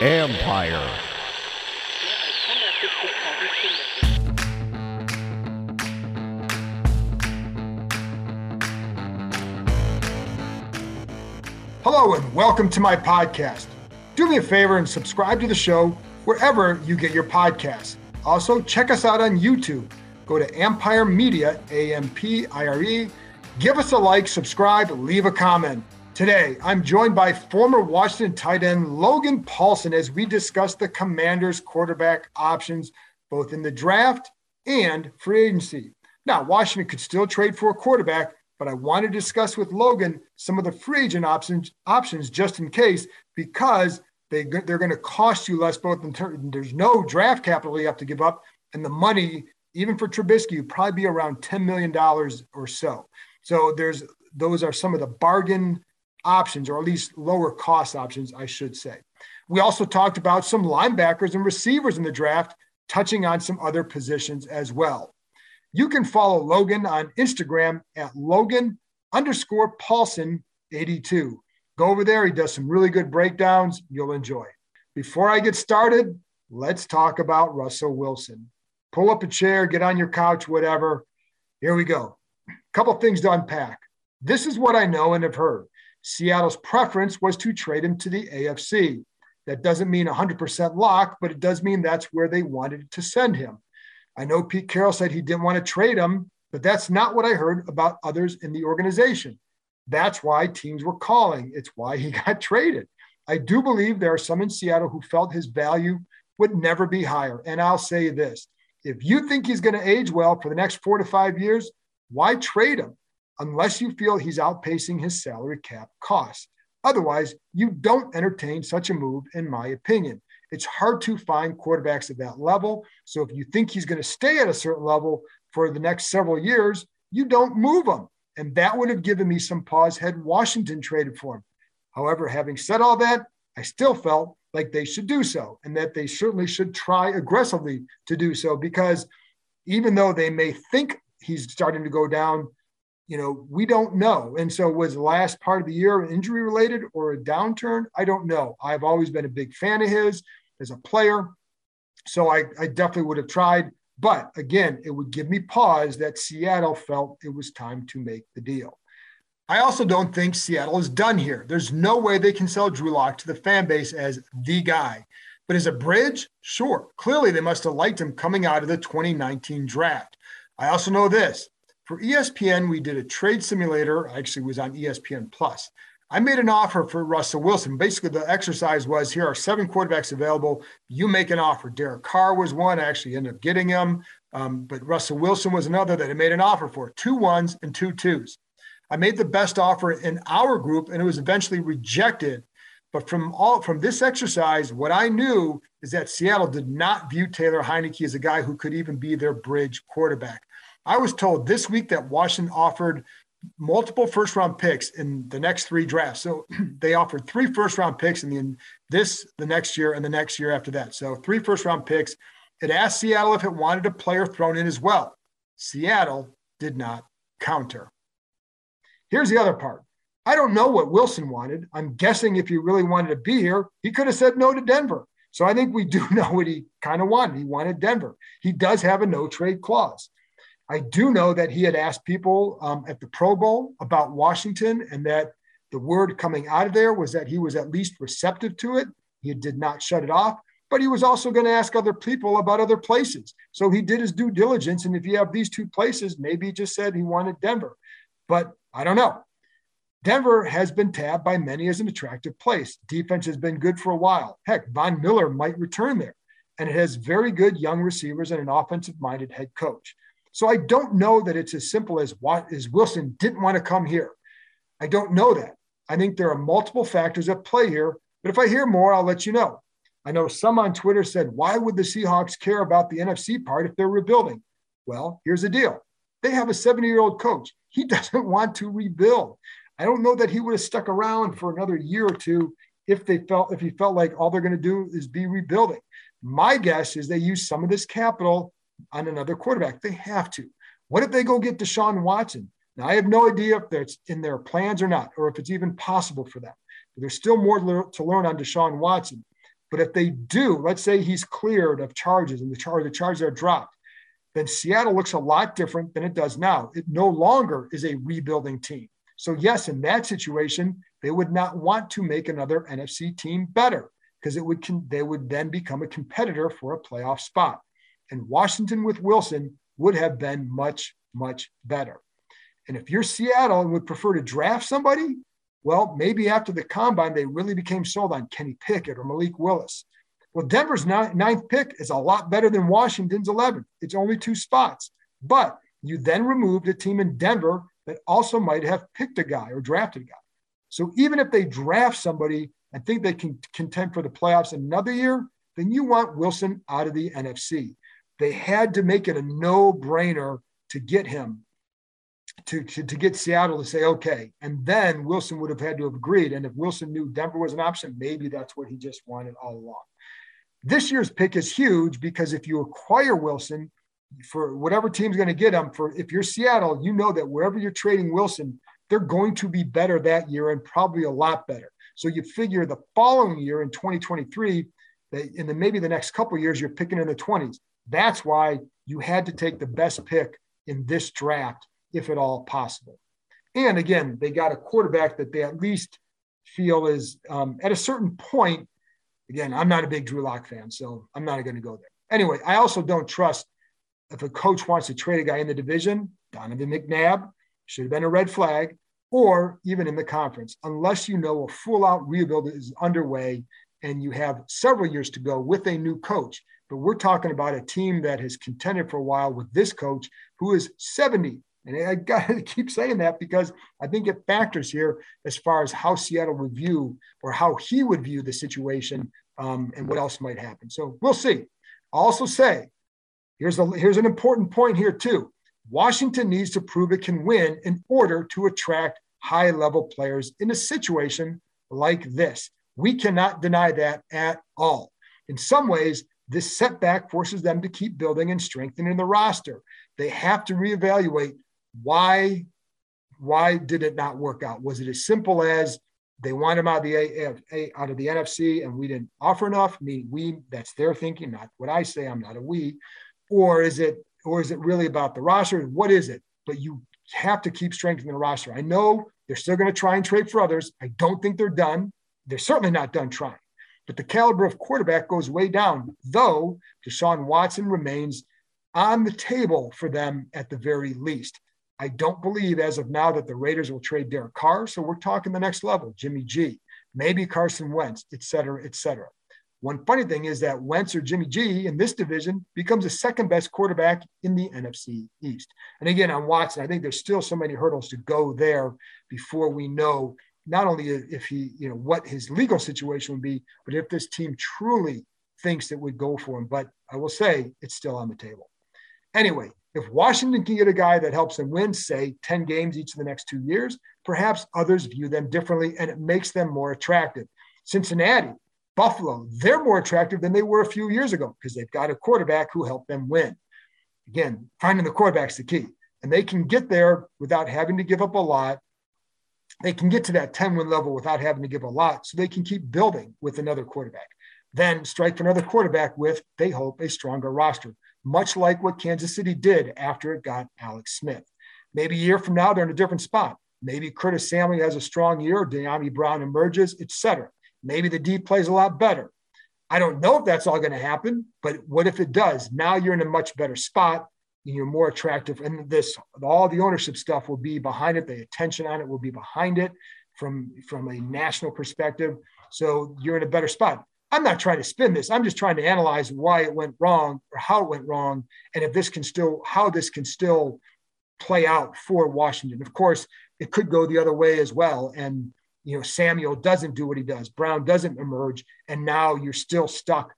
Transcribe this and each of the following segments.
Empire. Hello and welcome to my podcast. Do me a favor and subscribe to the show wherever you get your podcasts. Also, check us out on YouTube. Go to Empire Media, A M P I R E. Give us a like, subscribe, leave a comment. Today, I'm joined by former Washington tight end Logan Paulsen as we discuss the Commanders' quarterback options both in the draft and free agency. Now, Washington could still trade for a quarterback, but I want to discuss with Logan some of the free agent options options just in case because they they're going to cost you less both in terms there's no draft capital you have to give up and the money even for Trubisky would probably be around 10 million dollars or so. So there's those are some of the bargain options or at least lower cost options I should say. We also talked about some linebackers and receivers in the draft touching on some other positions as well. You can follow Logan on Instagram at Logan underscore Paulsen 82. Go over there. He does some really good breakdowns. You'll enjoy. Before I get started, let's talk about Russell Wilson. Pull up a chair, get on your couch, whatever. Here we go. Couple things to unpack. This is what I know and have heard. Seattle's preference was to trade him to the AFC. That doesn't mean 100% lock, but it does mean that's where they wanted to send him. I know Pete Carroll said he didn't want to trade him, but that's not what I heard about others in the organization. That's why teams were calling. It's why he got traded. I do believe there are some in Seattle who felt his value would never be higher. And I'll say this if you think he's going to age well for the next four to five years, why trade him unless you feel he's outpacing his salary cap costs? Otherwise, you don't entertain such a move, in my opinion. It's hard to find quarterbacks at that level. So if you think he's going to stay at a certain level for the next several years, you don't move him. And that would have given me some pause had Washington traded for him. However, having said all that, I still felt like they should do so and that they certainly should try aggressively to do so because even though they may think he's starting to go down, you know, we don't know. And so was the last part of the year injury related or a downturn? I don't know. I've always been a big fan of his as a player. So I, I definitely would have tried. But again, it would give me pause that Seattle felt it was time to make the deal. I also don't think Seattle is done here. There's no way they can sell Drew Lock to the fan base as the guy. But as a bridge, sure. Clearly, they must have liked him coming out of the 2019 draft. I also know this for ESPN, we did a trade simulator. I actually, was on ESPN Plus. I made an offer for Russell Wilson. Basically, the exercise was here are seven quarterbacks available. You make an offer. Derek Carr was one. I actually ended up getting him. Um, but Russell Wilson was another that I made an offer for two ones and two twos. I made the best offer in our group and it was eventually rejected. But from all from this exercise, what I knew is that Seattle did not view Taylor Heinicke as a guy who could even be their bridge quarterback. I was told this week that Washington offered multiple first round picks in the next three drafts. So they offered three first round picks in the this, the next year, and the next year after that. So three first round picks. It asked Seattle if it wanted a player thrown in as well. Seattle did not counter. Here's the other part. I don't know what Wilson wanted. I'm guessing if he really wanted to be here, he could have said no to Denver. So I think we do know what he kind of wanted. He wanted Denver. He does have a no trade clause. I do know that he had asked people um, at the Pro Bowl about Washington and that the word coming out of there was that he was at least receptive to it. He did not shut it off, but he was also going to ask other people about other places. So he did his due diligence. And if you have these two places, maybe he just said he wanted Denver. But I don't know. Denver has been tabbed by many as an attractive place. Defense has been good for a while. Heck, Von Miller might return there. And it has very good young receivers and an offensive minded head coach. So I don't know that it's as simple as what is Wilson didn't want to come here. I don't know that. I think there are multiple factors at play here, but if I hear more, I'll let you know. I know some on Twitter said, why would the Seahawks care about the NFC part if they're rebuilding? Well, here's the deal they have a 70 year old coach. He doesn't want to rebuild. I don't know that he would have stuck around for another year or two if they felt if he felt like all they're going to do is be rebuilding. My guess is they use some of this capital on another quarterback. They have to. What if they go get Deshaun Watson? Now, I have no idea if that's in their plans or not, or if it's even possible for them. But there's still more to learn on Deshaun Watson. But if they do, let's say he's cleared of charges and the, char- the charges are dropped, then Seattle looks a lot different than it does now. It no longer is a rebuilding team. So, yes, in that situation, they would not want to make another NFC team better because it would con- they would then become a competitor for a playoff spot. And Washington with Wilson would have been much, much better. And if you're Seattle and would prefer to draft somebody, well, maybe after the combine, they really became sold on Kenny Pickett or Malik Willis. Well, Denver's ninth pick is a lot better than Washington's 11th. It's only two spots. But you then removed a team in Denver that also might have picked a guy or drafted a guy. So even if they draft somebody and think they can contend for the playoffs another year, then you want Wilson out of the NFC. They had to make it a no brainer to get him to, to, to, get Seattle to say, okay. And then Wilson would have had to have agreed. And if Wilson knew Denver was an option, maybe that's what he just wanted all along. This year's pick is huge because if you acquire Wilson for whatever team's going to get him, for if you're Seattle, you know that wherever you're trading Wilson, they're going to be better that year and probably a lot better. So you figure the following year in 2023, that in the maybe the next couple years, you're picking in the 20s. That's why you had to take the best pick in this draft if at all possible. And again, they got a quarterback that they at least feel is um, at a certain point. Again, I'm not a big Drew Lock fan, so I'm not going to go there. Anyway, I also don't trust if a coach wants to trade a guy in the division, Donovan McNabb should have been a red flag, or even in the conference, unless you know a full out rebuild is underway and you have several years to go with a new coach. But we're talking about a team that has contended for a while with this coach who is 70 and I got to keep saying that because I think it factors here as far as how Seattle would view or how he would view the situation um, and what else might happen. So we'll see. I'll also say here's, a, here's an important point here, too. Washington needs to prove it can win in order to attract high level players in a situation like this. We cannot deny that at all. In some ways, this setback forces them to keep building and strengthening the roster. They have to reevaluate why why did it not work out? Was it as simple as they want him out of the A, out of the NFC and we didn't offer enough? I mean, we that's their thinking, not what I say. I'm not a we. Or is it or is it really about the roster? What is it? But you have to keep strengthening the roster. I know they're still going to try and trade for others. I don't think they're done. They're certainly not done trying. But the caliber of quarterback goes way down, though Deshaun Watson remains on the table for them at the very least. I don't believe as of now that the Raiders will trade Derek Carr. So we're talking the next level, Jimmy G, maybe Carson Wentz, et cetera, et cetera. One funny thing is that Wentz or Jimmy G in this division becomes the second best quarterback in the NFC East. And again, on Watson, I think there's still so many hurdles to go there before we know not only if he, you know, what his legal situation would be, but if this team truly thinks it would go for him. But I will say it's still on the table. Anyway, if Washington can get a guy that helps them win, say 10 games each of the next two years, perhaps others view them differently and it makes them more attractive. Cincinnati, Buffalo, they're more attractive than they were a few years ago because they've got a quarterback who helped them win. Again, finding the quarterback's the key. And they can get there without having to give up a lot. They can get to that 10 win level without having to give a lot. So they can keep building with another quarterback. Then strike for another quarterback with, they hope, a stronger roster much like what Kansas City did after it got Alex Smith. Maybe a year from now, they're in a different spot. Maybe Curtis Samuel has a strong year, Dyami Brown emerges, etc. Maybe the D plays a lot better. I don't know if that's all going to happen, but what if it does? Now you're in a much better spot you're more attractive. And this, all the ownership stuff will be behind it. The attention on it will be behind it from, from a national perspective. So you're in a better spot. I'm not trying to spin this. I'm just trying to analyze why it went wrong or how it went wrong, and if this can still, how this can still play out for Washington. Of course, it could go the other way as well. And you know, Samuel doesn't do what he does. Brown doesn't emerge, and now you're still stuck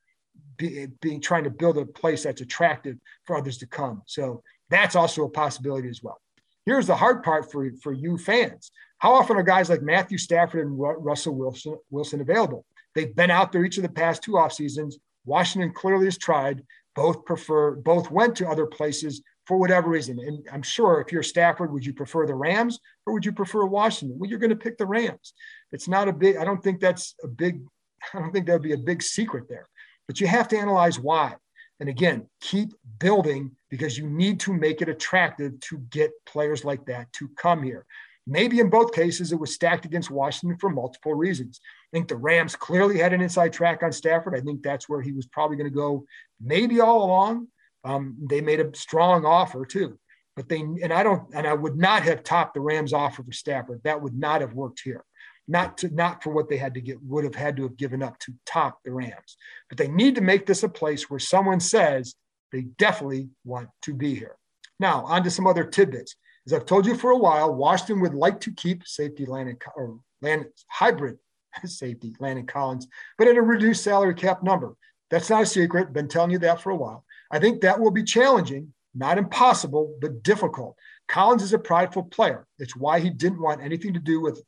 be, being trying to build a place that's attractive for others to come. So that's also a possibility as well. Here's the hard part for, for you fans. How often are guys like Matthew Stafford and Russell Wilson, Wilson available? They've been out there each of the past two off seasons. Washington clearly has tried. Both prefer, both went to other places for whatever reason. And I'm sure if you're Stafford, would you prefer the Rams or would you prefer Washington? Well, you're going to pick the Rams. It's not a big, I don't think that's a big, I don't think that would be a big secret there. But you have to analyze why. And again, keep building because you need to make it attractive to get players like that to come here. Maybe in both cases, it was stacked against Washington for multiple reasons. I think the Rams clearly had an inside track on Stafford. I think that's where he was probably going to go, maybe all along. Um, they made a strong offer too, but they and I don't and I would not have topped the Rams offer for Stafford. That would not have worked here not to not for what they had to get would have had to have given up to top the Rams. But they need to make this a place where someone says they definitely want to be here. Now, on to some other tidbits. As I've told you for a while, Washington would like to keep safety Landon or Landon hybrid safety Landon Collins, but at a reduced salary cap number. That's not a secret. Been telling you that for a while. I think that will be challenging, not impossible, but difficult. Collins is a prideful player. It's why he didn't want anything to do with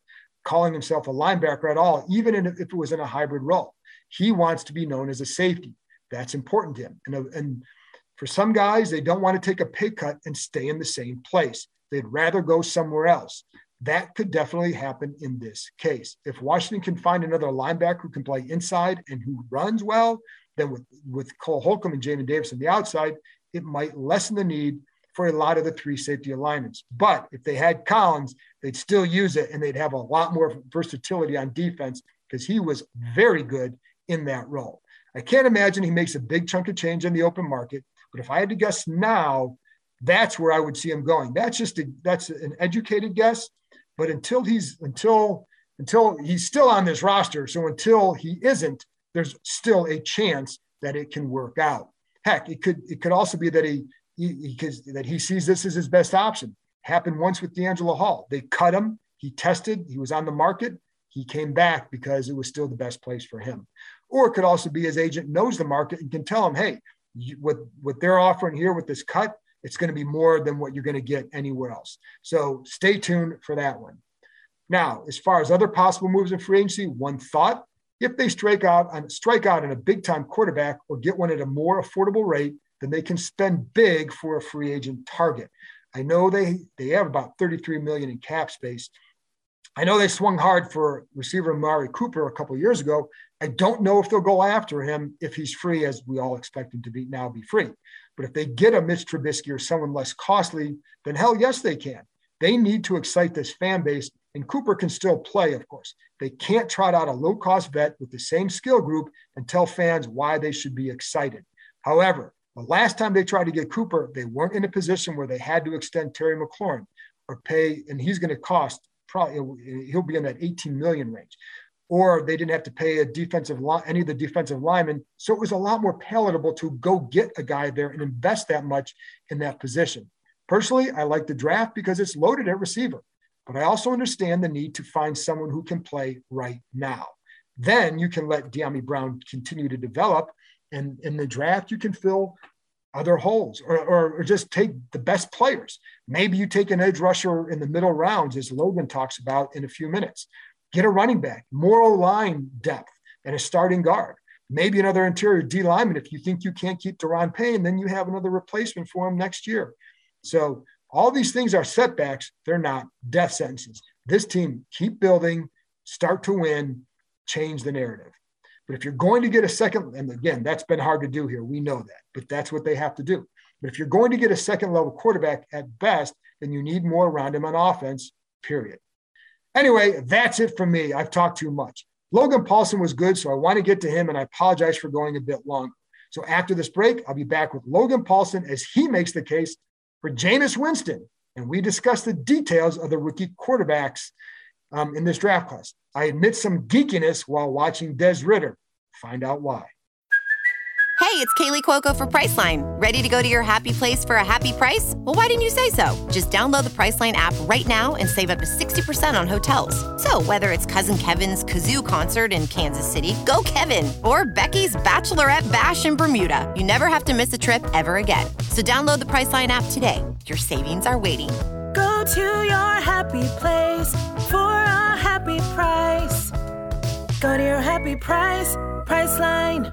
calling himself a linebacker at all, even if it was in a hybrid role. He wants to be known as a safety. That's important to him. And, uh, and for some guys, they don't want to take a pay cut and stay in the same place. They'd rather go somewhere else. That could definitely happen in this case. If Washington can find another linebacker who can play inside and who runs well, then with, with Cole Holcomb and Jamin Davis on the outside, it might lessen the need for a lot of the three safety alignments. But if they had Collins, they'd still use it and they'd have a lot more versatility on defense because he was very good in that role. I can't imagine he makes a big chunk of change in the open market, but if I had to guess now, that's where I would see him going. That's just a, that's an educated guess, but until he's until until he's still on this roster, so until he isn't, there's still a chance that it can work out. Heck, it could it could also be that he because that he sees this as his best option. Happened once with DeAngelo Hall. They cut him. He tested. He was on the market. He came back because it was still the best place for him. Or it could also be his agent knows the market and can tell him, hey, you, what what they're offering here with this cut, it's going to be more than what you're going to get anywhere else. So stay tuned for that one. Now, as far as other possible moves in free agency, one thought: if they strike out strike out on a big time quarterback or get one at a more affordable rate, then they can spend big for a free agent target. I know they they have about 33 million in cap space. I know they swung hard for receiver Amari Cooper a couple years ago. I don't know if they'll go after him if he's free, as we all expect him to be now be free. But if they get a Mitch Trubisky or someone less costly, then hell yes, they can. They need to excite this fan base, and Cooper can still play, of course. They can't trot out a low cost vet with the same skill group and tell fans why they should be excited. However, the last time they tried to get Cooper, they weren't in a position where they had to extend Terry McLaurin or pay, and he's going to cost probably he'll be in that 18 million range. Or they didn't have to pay a defensive line, any of the defensive linemen. So it was a lot more palatable to go get a guy there and invest that much in that position. Personally, I like the draft because it's loaded at receiver, but I also understand the need to find someone who can play right now. Then you can let Dyami Brown continue to develop and in the draft, you can fill other holes or, or, or, just take the best players. Maybe you take an edge rusher in the middle rounds, as Logan talks about in a few minutes. Get a running back, more line depth, and a starting guard. Maybe another interior D lineman. If you think you can't keep Daron Payne, then you have another replacement for him next year. So all these things are setbacks. They're not death sentences. This team keep building, start to win, change the narrative. But if you're going to get a second, and again, that's been hard to do here, we know that, but that's what they have to do. But if you're going to get a second level quarterback at best, then you need more around him on offense, period. Anyway, that's it from me. I've talked too much. Logan Paulsen was good, so I want to get to him, and I apologize for going a bit longer. So after this break, I'll be back with Logan Paulsen as he makes the case for Jameis Winston, and we discuss the details of the rookie quarterbacks um, in this draft class. I admit some geekiness while watching Des Ridder. Find out why. Hey, it's Kaley Cuoco for Priceline. Ready to go to your happy place for a happy price? Well, why didn't you say so? Just download the Priceline app right now and save up to 60% on hotels. So, whether it's Cousin Kevin's Kazoo concert in Kansas City, go Kevin, or Becky's Bachelorette Bash in Bermuda, you never have to miss a trip ever again. So, download the Priceline app today. Your savings are waiting. Go to your happy place for a happy price. Go to your happy price, Priceline.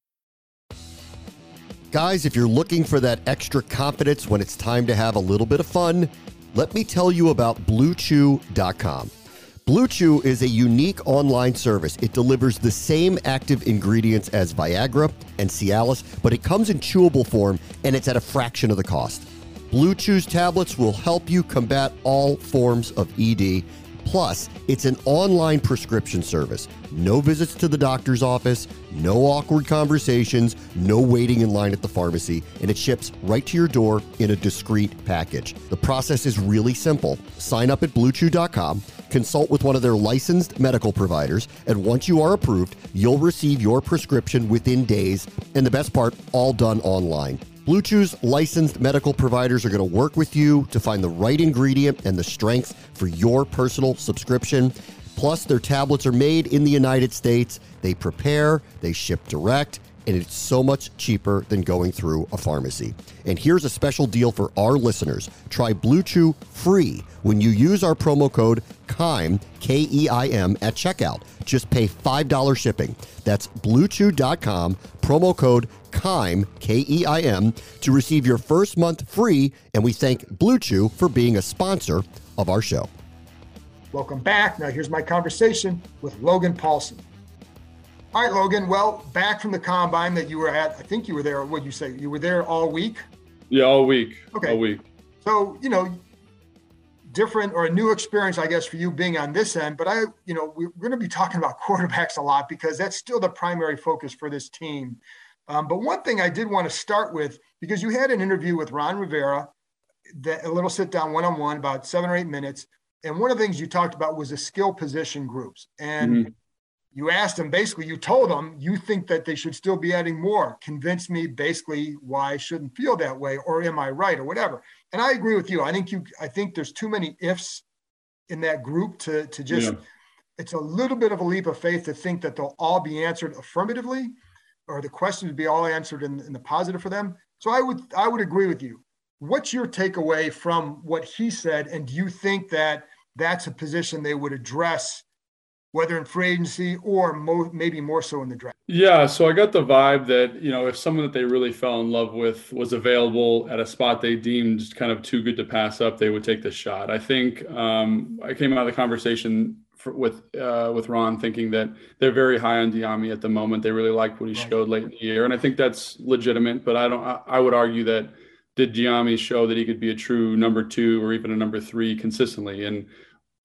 Guys, if you're looking for that extra confidence when it's time to have a little bit of fun, let me tell you about BlueChew.com. BlueChew is a unique online service. It delivers the same active ingredients as Viagra and Cialis, but it comes in chewable form and it's at a fraction of the cost. Blue Chew's tablets will help you combat all forms of ED Plus, it's an online prescription service. No visits to the doctor's office, no awkward conversations, no waiting in line at the pharmacy, and it ships right to your door in a discreet package. The process is really simple. Sign up at bluechew.com, consult with one of their licensed medical providers, and once you are approved, you'll receive your prescription within days, and the best part, all done online. Blue Chew's licensed medical providers are going to work with you to find the right ingredient and the strength for your personal subscription. Plus, their tablets are made in the United States. They prepare, they ship direct, and it's so much cheaper than going through a pharmacy. And here's a special deal for our listeners. Try Blue Chew free when you use our promo code KEIM, K E I M, at checkout. Just pay $5 shipping. That's bluechew.com, promo code KEIM, K E I M, to receive your first month free. And we thank Blue Chew for being a sponsor of our show. Welcome back. Now, here's my conversation with Logan Paulsen. All right, Logan. Well, back from the combine that you were at, I think you were there. What you say? You were there all week? Yeah, all week. Okay. All week. So, you know, different or a new experience, I guess, for you being on this end. But I, you know, we're going to be talking about quarterbacks a lot because that's still the primary focus for this team. Um, but one thing I did want to start with, because you had an interview with Ron Rivera, that, a little sit down one on one, about seven or eight minutes. And one of the things you talked about was the skill position groups. And mm-hmm. You asked them basically, you told them you think that they should still be adding more. Convince me basically why I shouldn't feel that way, or am I right, or whatever. And I agree with you. I think you, I think there's too many ifs in that group to, to just, yeah. it's a little bit of a leap of faith to think that they'll all be answered affirmatively or the questions would be all answered in, in the positive for them. So I would I would agree with you. What's your takeaway from what he said? And do you think that that's a position they would address, whether in free agency or mo- maybe more so in the draft? Yeah, so I got the vibe that you know if someone that they really fell in love with was available at a spot they deemed kind of too good to pass up, they would take the shot. I think um, I came out of the conversation for, with uh, with Ron, thinking that they're very high on Dyami at the moment. They really liked what he showed late in the year, and I think that's legitimate. But I don't. I, I would argue that did Dyami show that he could be a true number two or even a number three consistently, and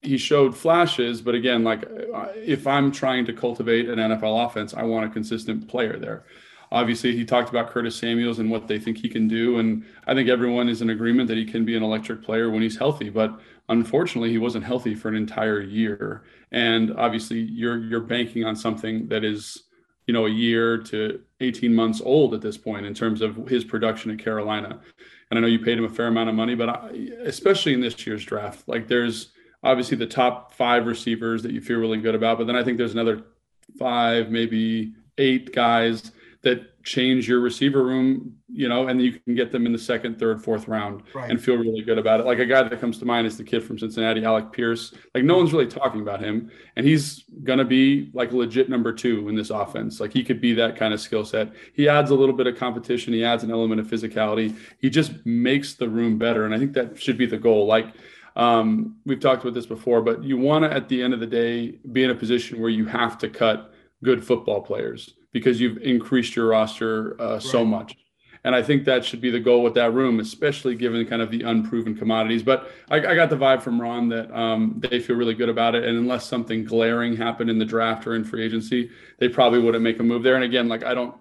he showed flashes. But again, like uh, if I'm trying to cultivate an NFL offense, I want a consistent player there. Obviously, he talked about Curtis Samuels and what they think he can do, and I think everyone is in agreement that he can be an electric player when he's healthy. But unfortunately he wasn't healthy for an entire year and obviously you're you're banking on something that is you know a year to 18 months old at this point in terms of his production at Carolina and I know you paid him a fair amount of money but I, especially in this year's draft like there's obviously the top 5 receivers that you feel really good about but then I think there's another 5 maybe 8 guys that change your receiver room, you know, and you can get them in the second, third, fourth round right. and feel really good about it. Like a guy that comes to mind is the kid from Cincinnati, Alec Pierce. Like no one's really talking about him, and he's gonna be like legit number two in this offense. Like he could be that kind of skill set. He adds a little bit of competition. He adds an element of physicality. He just makes the room better, and I think that should be the goal. Like. Um, we've talked about this before, but you want to, at the end of the day, be in a position where you have to cut good football players because you've increased your roster uh, right. so much. And I think that should be the goal with that room, especially given kind of the unproven commodities. But I, I got the vibe from Ron that um, they feel really good about it. And unless something glaring happened in the draft or in free agency, they probably wouldn't make a move there. And again, like I don't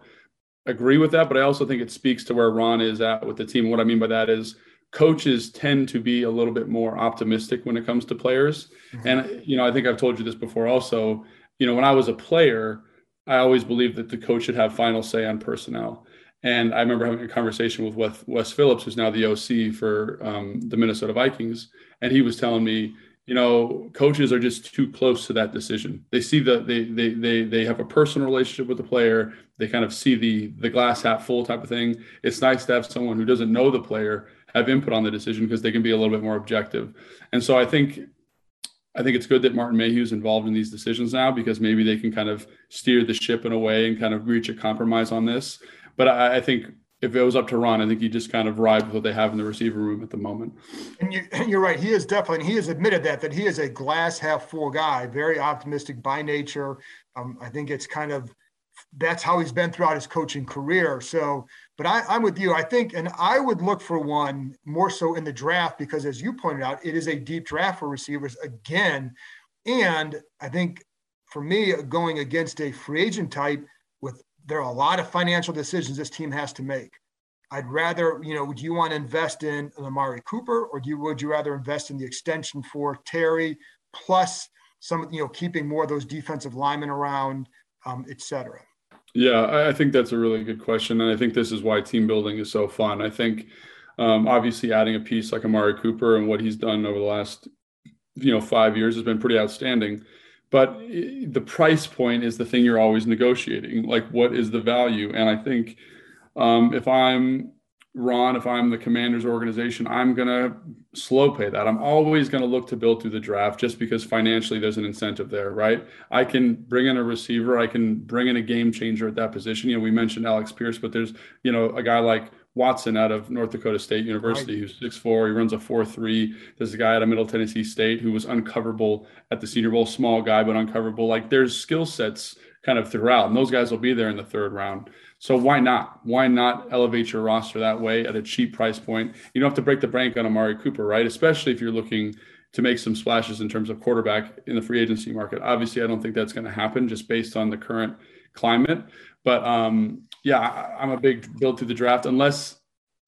agree with that, but I also think it speaks to where Ron is at with the team. What I mean by that is coaches tend to be a little bit more optimistic when it comes to players. Mm-hmm. And, you know, I think I've told you this before also. You know, when I was a player, I always believed that the coach should have final say on personnel. And I remember having a conversation with Wes, Phillips, who's now the OC for um, the Minnesota Vikings, and he was telling me, you know, coaches are just too close to that decision. They see the they they they they have a personal relationship with the player. They kind of see the the glass half full type of thing. It's nice to have someone who doesn't know the player have input on the decision because they can be a little bit more objective. And so I think I think it's good that Martin Mayhew's involved in these decisions now because maybe they can kind of steer the ship in a way and kind of reach a compromise on this. But I, I think if it was up to Ron, I think he just kind of ride with what they have in the receiver room at the moment. And you, are right. He is definitely, he has admitted that, that he is a glass half full guy, very optimistic by nature. Um, I think it's kind of, that's how he's been throughout his coaching career. So, but I, I'm with you. I think, and I would look for one more so in the draft because, as you pointed out, it is a deep draft for receivers again. And I think for me, going against a free agent type with there are a lot of financial decisions this team has to make. I'd rather, you know, do you want to invest in Amari Cooper or do you would you rather invest in the extension for Terry plus some, you know, keeping more of those defensive linemen around, um, et cetera? Yeah, I think that's a really good question. And I think this is why team building is so fun. I think um, obviously adding a piece like Amari Cooper and what he's done over the last, you know, five years has been pretty outstanding but the price point is the thing you're always negotiating like what is the value and i think um, if i'm ron if i'm the commander's organization i'm going to slow pay that i'm always going to look to build through the draft just because financially there's an incentive there right i can bring in a receiver i can bring in a game changer at that position you know we mentioned Alex pierce but there's you know a guy like Watson out of North Dakota State University, right. who's 6'4. He runs a 4'3. There's a guy out of Middle Tennessee State who was uncoverable at the Senior Bowl, small guy, but uncoverable. Like there's skill sets kind of throughout, and those guys will be there in the third round. So why not? Why not elevate your roster that way at a cheap price point? You don't have to break the bank on Amari Cooper, right? Especially if you're looking to make some splashes in terms of quarterback in the free agency market. Obviously, I don't think that's going to happen just based on the current climate. But um, yeah, I, I'm a big build through the draft unless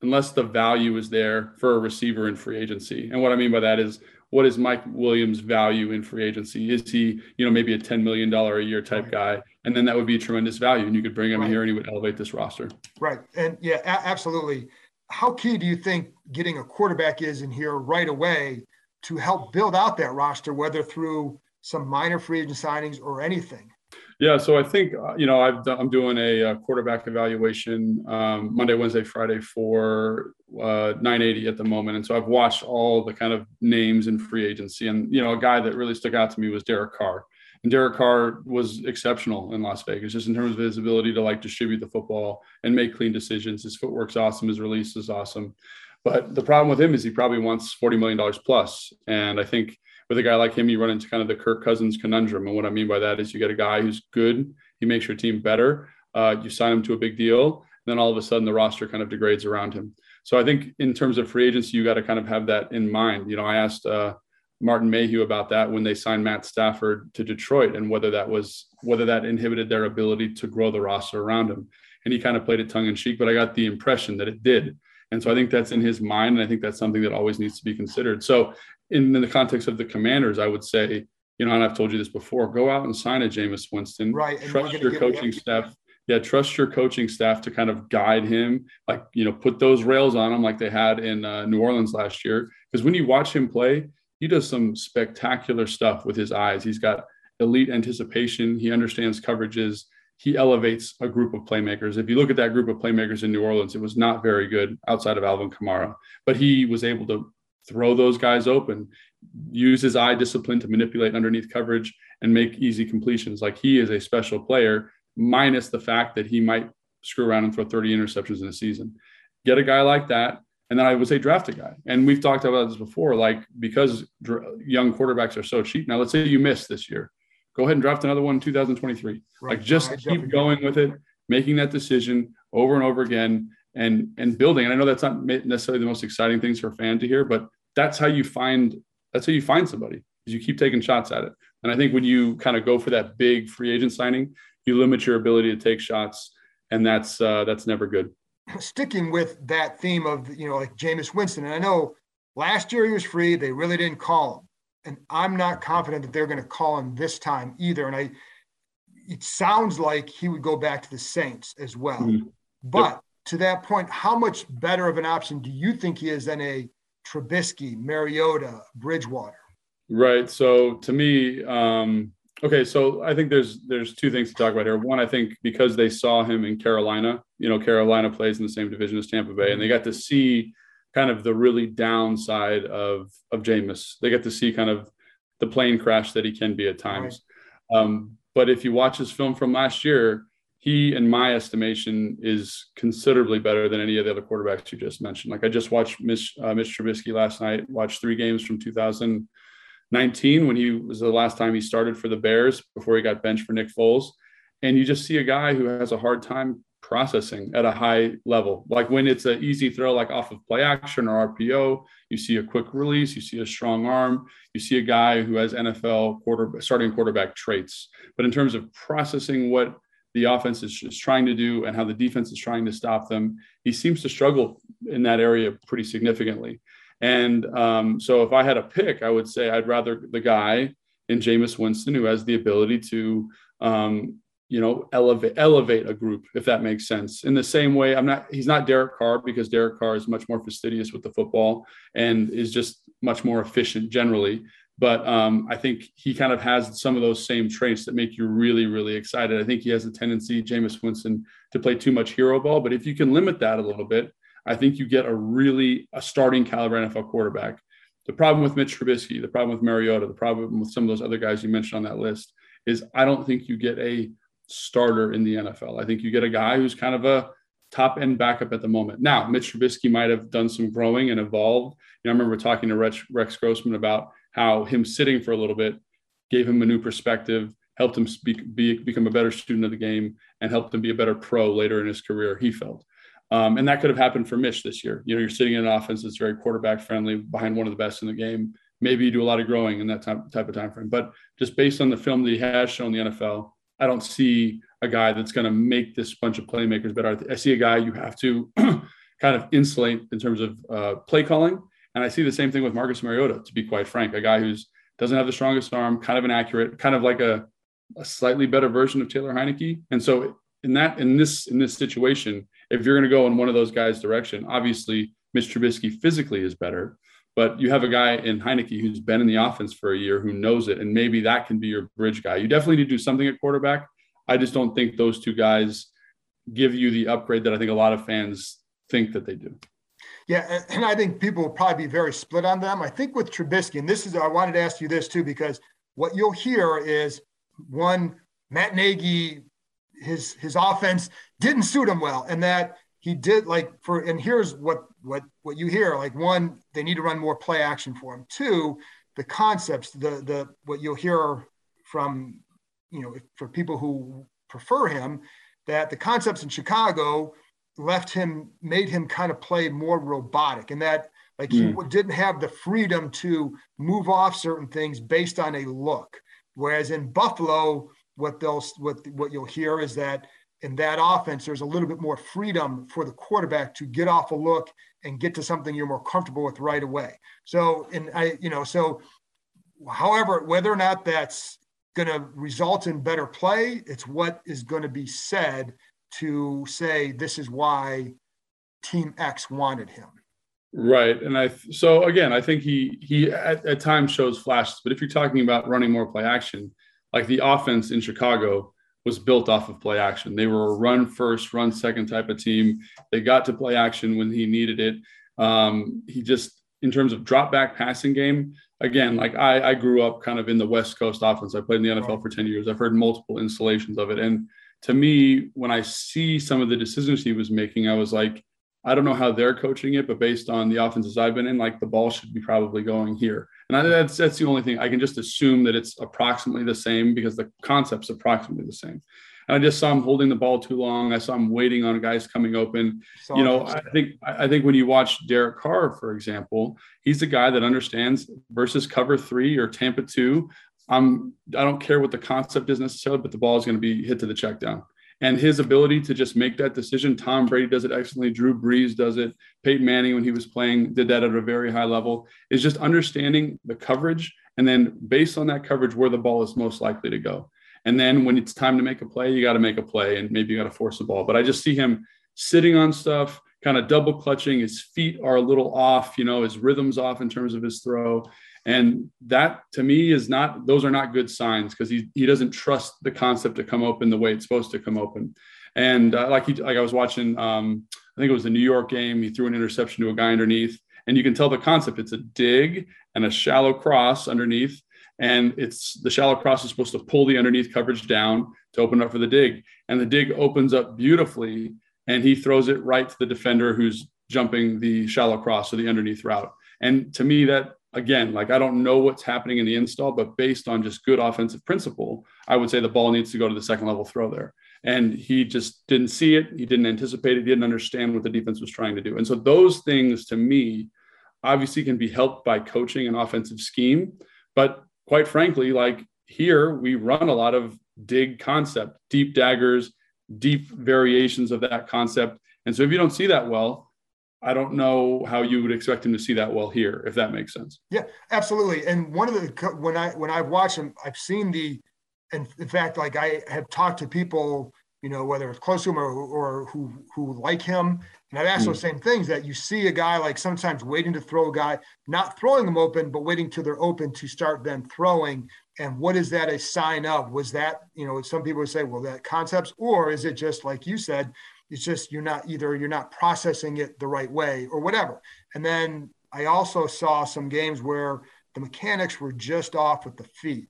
unless the value is there for a receiver in free agency. And what I mean by that is what is Mike Williams' value in free agency? Is he, you know, maybe a $10 million a year type right. guy? And then that would be a tremendous value. And you could bring him right. here and he would elevate this roster. Right. And yeah, a- absolutely. How key do you think getting a quarterback is in here right away to help build out that roster, whether through some minor free agent signings or anything? Yeah, so I think uh, you know I've done, I'm doing a, a quarterback evaluation um, Monday, Wednesday, Friday for uh, 980 at the moment, and so I've watched all the kind of names in free agency, and you know a guy that really stuck out to me was Derek Carr, and Derek Carr was exceptional in Las Vegas, just in terms of his ability to like distribute the football and make clean decisions. His footwork's awesome, his release is awesome, but the problem with him is he probably wants 40 million dollars plus, and I think with a guy like him, you run into kind of the Kirk Cousins conundrum. And what I mean by that is you get a guy who's good, he makes your team better. Uh, you sign him to a big deal, then all of a sudden the roster kind of degrades around him. So I think in terms of free agency, you got to kind of have that in mind. You know, I asked uh, Martin Mayhew about that when they signed Matt Stafford to Detroit and whether that was whether that inhibited their ability to grow the roster around him. And he kind of played it tongue in cheek, but I got the impression that it did. And so I think that's in his mind. And I think that's something that always needs to be considered. So in, in the context of the commanders, I would say, you know, and I've told you this before, go out and sign a Jameis Winston. Right. Trust your coaching staff. Yeah, trust your coaching staff to kind of guide him, like, you know, put those rails on him like they had in uh, New Orleans last year. Because when you watch him play, he does some spectacular stuff with his eyes. He's got elite anticipation. He understands coverages. He elevates a group of playmakers. If you look at that group of playmakers in New Orleans, it was not very good outside of Alvin Kamara, but he was able to throw those guys open, use his eye discipline to manipulate underneath coverage and make easy completions. Like he is a special player, minus the fact that he might screw around and throw 30 interceptions in a season. Get a guy like that. And then I would say draft a guy. And we've talked about this before, like because young quarterbacks are so cheap. Now, let's say you miss this year go ahead and draft another one in 2023. Right. Like just keep going with it, making that decision over and over again and and building. And I know that's not necessarily the most exciting things for a fan to hear, but that's how you find that's how you find somebody is you keep taking shots at it. And I think when you kind of go for that big free agent signing, you limit your ability to take shots, and that's uh, that's never good. Sticking with that theme of you know like Jameis Winston, and I know last year he was free, they really didn't call him, and I'm not confident that they're going to call him this time either. And I, it sounds like he would go back to the Saints as well, mm-hmm. but. Yep to that point, how much better of an option do you think he is than a Trubisky, Mariota, Bridgewater? Right. So to me, um, okay. So I think there's there's two things to talk about here. One, I think because they saw him in Carolina, you know, Carolina plays in the same division as Tampa Bay, and they got to see kind of the really downside of of Jameis. They get to see kind of the plane crash that he can be at times. Right. Um, but if you watch his film from last year, he, in my estimation, is considerably better than any of the other quarterbacks you just mentioned. Like I just watched Mitch, uh, Mitch Trubisky last night, watched three games from 2019 when he was the last time he started for the Bears before he got benched for Nick Foles. And you just see a guy who has a hard time processing at a high level. Like when it's an easy throw, like off of play action or RPO, you see a quick release, you see a strong arm, you see a guy who has NFL quarter starting quarterback traits. But in terms of processing what the offense is, is trying to do and how the defense is trying to stop them. He seems to struggle in that area pretty significantly. And um, so if I had a pick, I would say I'd rather the guy in Jameis Winston who has the ability to, um, you know, elevate elevate a group, if that makes sense. In the same way, I'm not he's not Derek Carr because Derek Carr is much more fastidious with the football and is just much more efficient generally but um, I think he kind of has some of those same traits that make you really, really excited. I think he has a tendency, Jameis Winston, to play too much hero ball. But if you can limit that a little bit, I think you get a really a starting caliber NFL quarterback. The problem with Mitch Trubisky, the problem with Mariota, the problem with some of those other guys you mentioned on that list is I don't think you get a starter in the NFL. I think you get a guy who's kind of a top end backup at the moment. Now, Mitch Trubisky might have done some growing and evolved. You know, I remember talking to Rex, Rex Grossman about how him sitting for a little bit gave him a new perspective, helped him speak, be, become a better student of the game, and helped him be a better pro later in his career. He felt. Um, and that could have happened for Mitch this year. You know, you're sitting in an offense that's very quarterback friendly behind one of the best in the game. Maybe you do a lot of growing in that type, type of time frame. But just based on the film that he has shown the NFL, I don't see a guy that's going to make this bunch of playmakers better. I see a guy you have to kind of insulate in terms of uh, play calling and I see the same thing with Marcus Mariota, to be quite frank, a guy who's doesn't have the strongest arm, kind of inaccurate, kind of like a, a slightly better version of Taylor Heinicke. And so in that in this in this situation, if you're going to go in one of those guys' direction, obviously Mitch Trubisky physically is better, but you have a guy in Heinicke who's been in the offense for a year who knows it, and maybe that can be your bridge guy. You definitely need to do something at quarterback. I just don't think those two guys give you the upgrade that I think a lot of fans think that they do. Yeah, and, I think people will probably be very split on them. I think with Trubisky, and this is I wanted to ask you this too because what you'll hear is one Matt Nagy, his his offense didn't suit him well, and that he did like for and here's what what what you hear like one they need to run more play action for him. Two, the concepts, the the what you'll hear from you know for people who prefer him that the concepts in Chicago left him, made him kind of play more robotic, and that like he mm. didn't have the freedom to move off certain things based on a look. Whereas in Buffalo, what they'll what what you'll hear is that in that offense, there's a little bit more freedom for the quarterback to get off a look and get to something you're more comfortable with right away. So, and I, you know, so however, whether or not that's going to result in better play, it's what is going to be said to say this is why Team X wanted him. Right, and I so again, I think he he at, at times shows flashes, but if you're talking about running more play action, like the offense in Chicago was built off of play action. They were a run first, run second type of team. They got to play action when he needed it. Um, he just, in terms of drop back passing game, again, like I, I grew up kind of in the West Coast offense. I played in the NFL for 10 years. I've heard multiple installations of it. And to me, when I see some of the decisions he was making, I was like, I don't know how they're coaching it, but based on the offenses I've been in, like the ball should be probably going here. And I, that's that's the only thing I can just assume that it's approximately the same because the concept's approximately the same. And I just saw him holding the ball too long. I saw him waiting on guys coming open. So you know, I think I think when you watch Derek Carr, for example, he's the guy that understands versus cover three or Tampa two. I'm I don't care what the concept is necessarily, but the ball is going to be hit to the check down. And his ability to just make that decision, Tom Brady does it excellently. Drew Brees does it. Peyton Manning, when he was playing, did that at a very high level. Is just understanding the coverage and then based on that coverage, where the ball is most likely to go. And then when it's time to make a play, you got to make a play and maybe you got to force the ball. But I just see him sitting on stuff, kind of double clutching. His feet are a little off, you know, his rhythm's off in terms of his throw. And that to me is not, those are not good signs because he, he doesn't trust the concept to come open the way it's supposed to come open. And uh, like he, like I was watching, um, I think it was the New York game. He threw an interception to a guy underneath, and you can tell the concept. It's a dig and a shallow cross underneath, and it's the shallow cross is supposed to pull the underneath coverage down to open up for the dig and the dig opens up beautifully and he throws it right to the defender who's jumping the shallow cross or the underneath route and to me that again like i don't know what's happening in the install but based on just good offensive principle i would say the ball needs to go to the second level throw there. And he just didn't see it. He didn't anticipate it. He didn't understand what the defense was trying to do. And so those things to me obviously can be helped by coaching an offensive scheme. But quite frankly, like here, we run a lot of dig concept, deep daggers, deep variations of that concept. And so if you don't see that well, I don't know how you would expect him to see that well here, if that makes sense. Yeah, absolutely. And one of the when I when I've watched him, I've seen the, and in fact, like I have talked to people, you know, whether it's close to him or, or who who like him, and I've asked mm. those same things that you see a guy like sometimes waiting to throw a guy, not throwing them open, but waiting till they're open to start then throwing. And what is that a sign of? Was that, you know, some people would say, well, that concepts, or is it just like you said, it's just you're not either you're not processing it the right way or whatever. And then I also saw some games where the mechanics were just off with the feet.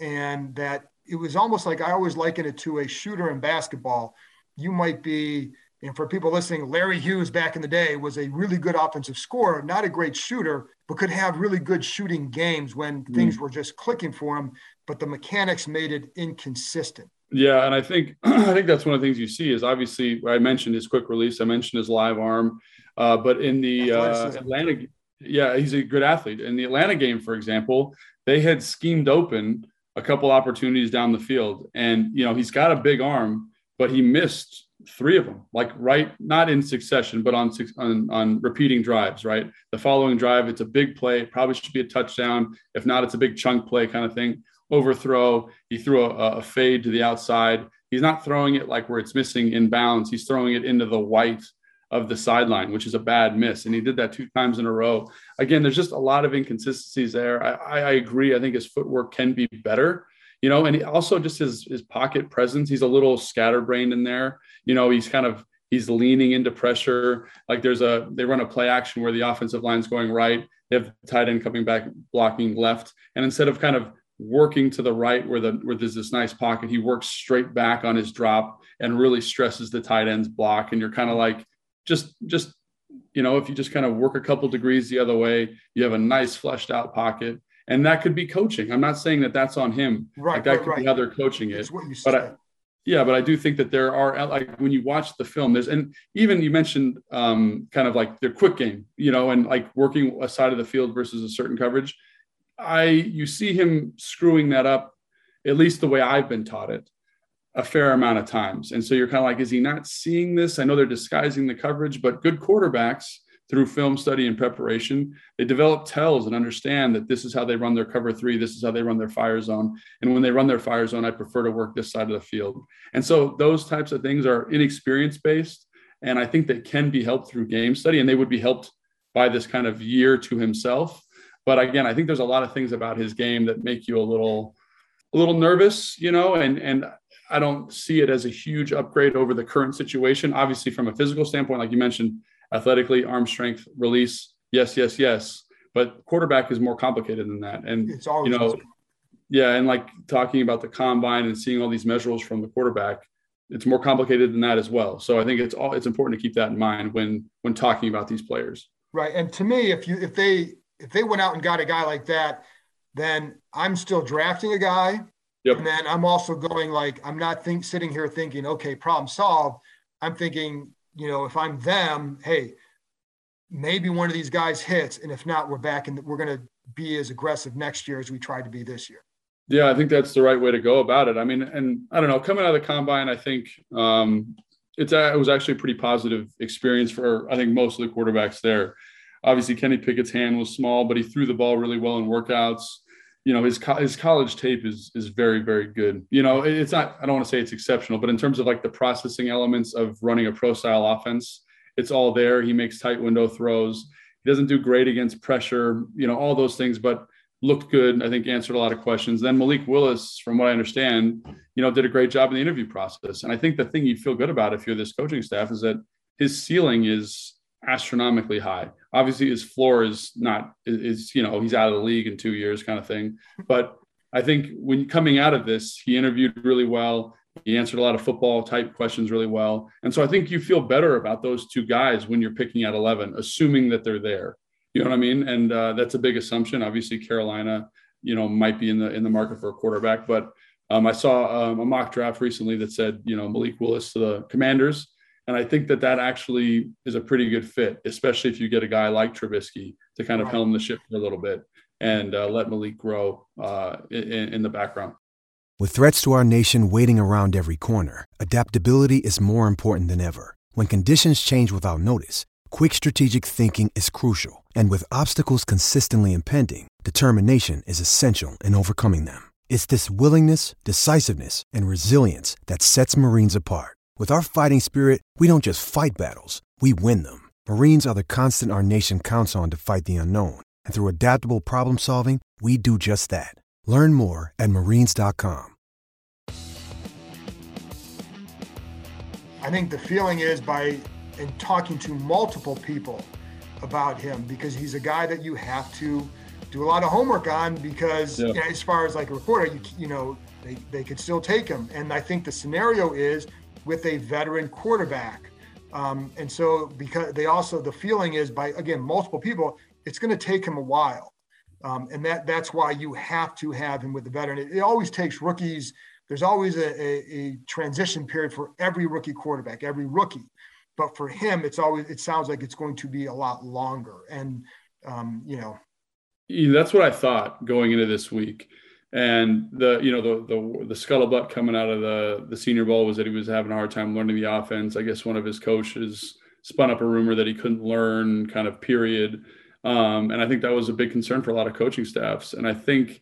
And that it was almost like I always liken it to a shooter in basketball. You might be and for people listening, Larry Hughes back in the day was a really good offensive scorer, not a great shooter, but could have really good shooting games when mm. things were just clicking for him. But the mechanics made it inconsistent. Yeah, and I think I think that's one of the things you see is obviously I mentioned his quick release, I mentioned his live arm, uh, but in the uh, Atlanta, yeah, he's a good athlete. In the Atlanta game, for example, they had schemed open a couple opportunities down the field, and you know he's got a big arm, but he missed three of them, like right, not in succession, but on on on repeating drives. Right, the following drive, it's a big play, probably should be a touchdown. If not, it's a big chunk play kind of thing. Overthrow. He threw a, a fade to the outside. He's not throwing it like where it's missing in bounds. He's throwing it into the white of the sideline, which is a bad miss. And he did that two times in a row. Again, there's just a lot of inconsistencies there. I, I agree. I think his footwork can be better you know, and he also just his his pocket presence. He's a little scatterbrained in there. You know, he's kind of he's leaning into pressure. Like there's a they run a play action where the offensive line's going right. They have the tight end coming back blocking left, and instead of kind of working to the right where the where there's this nice pocket, he works straight back on his drop and really stresses the tight end's block. And you're kind of like just just you know if you just kind of work a couple degrees the other way, you have a nice fleshed out pocket and that could be coaching. I'm not saying that that's on him. Right. Like that right, could right. be how they're coaching it. but I, yeah, but I do think that there are like when you watch the film, there's and even you mentioned um, kind of like their quick game, you know, and like working a side of the field versus a certain coverage. I you see him screwing that up, at least the way I've been taught it, a fair amount of times. And so you're kind of like, is he not seeing this? I know they're disguising the coverage, but good quarterbacks through film study and preparation, they develop tells and understand that this is how they run their cover three, this is how they run their fire zone. And when they run their fire zone, I prefer to work this side of the field. And so those types of things are inexperience based. And I think they can be helped through game study and they would be helped by this kind of year to himself. But again, I think there's a lot of things about his game that make you a little, a little nervous, you know, and, and I don't see it as a huge upgrade over the current situation. Obviously, from a physical standpoint, like you mentioned, athletically, arm strength, release. Yes, yes, yes. But quarterback is more complicated than that. And it's always you know, yeah, and like talking about the combine and seeing all these measurables from the quarterback, it's more complicated than that as well. So I think it's all it's important to keep that in mind when when talking about these players. Right. And to me, if you if they if they went out and got a guy like that, then I'm still drafting a guy. Yep. And then I'm also going like I'm not think sitting here thinking, okay, problem solved. I'm thinking, you know, if I'm them, hey, maybe one of these guys hits, and if not, we're back and we're going to be as aggressive next year as we tried to be this year. Yeah, I think that's the right way to go about it. I mean, and I don't know, coming out of the combine, I think um, it's it was actually a pretty positive experience for I think most of the quarterbacks there. Obviously, Kenny Pickett's hand was small, but he threw the ball really well in workouts. You know, his co- his college tape is is very very good. You know, it's not I don't want to say it's exceptional, but in terms of like the processing elements of running a pro style offense, it's all there. He makes tight window throws. He doesn't do great against pressure. You know, all those things, but looked good. I think answered a lot of questions. Then Malik Willis, from what I understand, you know, did a great job in the interview process. And I think the thing you feel good about if you're this coaching staff is that his ceiling is astronomically high. Obviously, his floor is not is you know he's out of the league in two years, kind of thing. But I think when coming out of this, he interviewed really well. He answered a lot of football type questions really well. And so I think you feel better about those two guys when you're picking at 11, assuming that they're there. You know what I mean? And uh, that's a big assumption. Obviously, Carolina, you know, might be in the in the market for a quarterback. But um, I saw um, a mock draft recently that said, you know, Malik Willis to the Commanders, and I think that that actually is a pretty good fit, especially if you get a guy like Trubisky to kind of helm the ship for a little bit and uh, let Malik grow uh, in, in the background. With threats to our nation waiting around every corner, adaptability is more important than ever. When conditions change without notice Quick strategic thinking is crucial, and with obstacles consistently impending, determination is essential in overcoming them. It's this willingness, decisiveness, and resilience that sets Marines apart. With our fighting spirit, we don't just fight battles, we win them. Marines are the constant our nation counts on to fight the unknown, and through adaptable problem solving, we do just that. Learn more at marines.com. I think the feeling is by and talking to multiple people about him because he's a guy that you have to do a lot of homework on because yeah. you know, as far as like a reporter, you, you know, they, they could still take him. And I think the scenario is with a veteran quarterback. Um, and so because they also, the feeling is by, again, multiple people, it's going to take him a while. Um, and that that's why you have to have him with the veteran. It, it always takes rookies. There's always a, a, a transition period for every rookie quarterback, every rookie but for him, it's always it sounds like it's going to be a lot longer. And um, you know, that's what I thought going into this week. And the you know the the the scuttlebutt coming out of the the Senior Bowl was that he was having a hard time learning the offense. I guess one of his coaches spun up a rumor that he couldn't learn, kind of period. Um, and I think that was a big concern for a lot of coaching staffs. And I think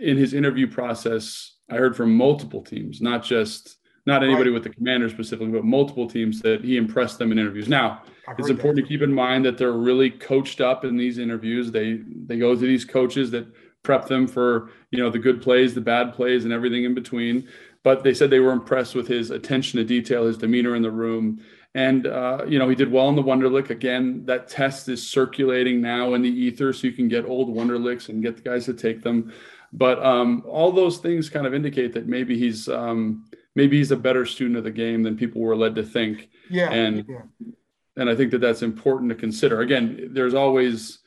in his interview process, I heard from multiple teams, not just not anybody right. with the commander specifically, but multiple teams that he impressed them in interviews. Now, it's important that. to keep in mind that they're really coached up in these interviews. They they go to these coaches that prep them for you know the good plays, the bad plays, and everything in between. But they said they were impressed with his attention to detail, his demeanor in the room, and uh, you know he did well in the Wonderlic. Again, that test is circulating now in the ether, so you can get old Wonderlics and get the guys to take them. But um, all those things kind of indicate that maybe he's um, maybe he's a better student of the game than people were led to think. Yeah. And yeah. and I think that that's important to consider. Again, there's always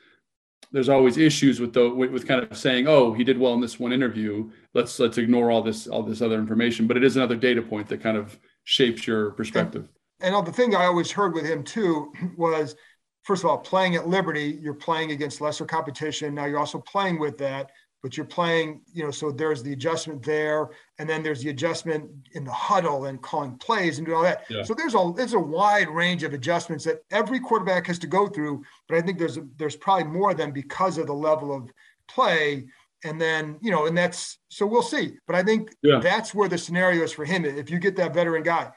there's always issues with the with, kind of saying, oh, he did well in this one interview. Let's let's ignore all this all this other information. But it is another data point that kind of shapes your perspective. And, and the thing I always heard with him too was, first of all, playing at Liberty, you're playing against lesser competition. Now you're also playing with that but you're playing, you know, so there's the adjustment there, and then there's the adjustment in the huddle and calling plays and doing all that. Yeah. So there's a there's a wide range of adjustments that every quarterback has to go through. But I think there's a, there's probably more of them because of the level of play. And then, you know, and that's so we'll see. But I think yeah. that's where the scenario is for him. If you get that veteran guy,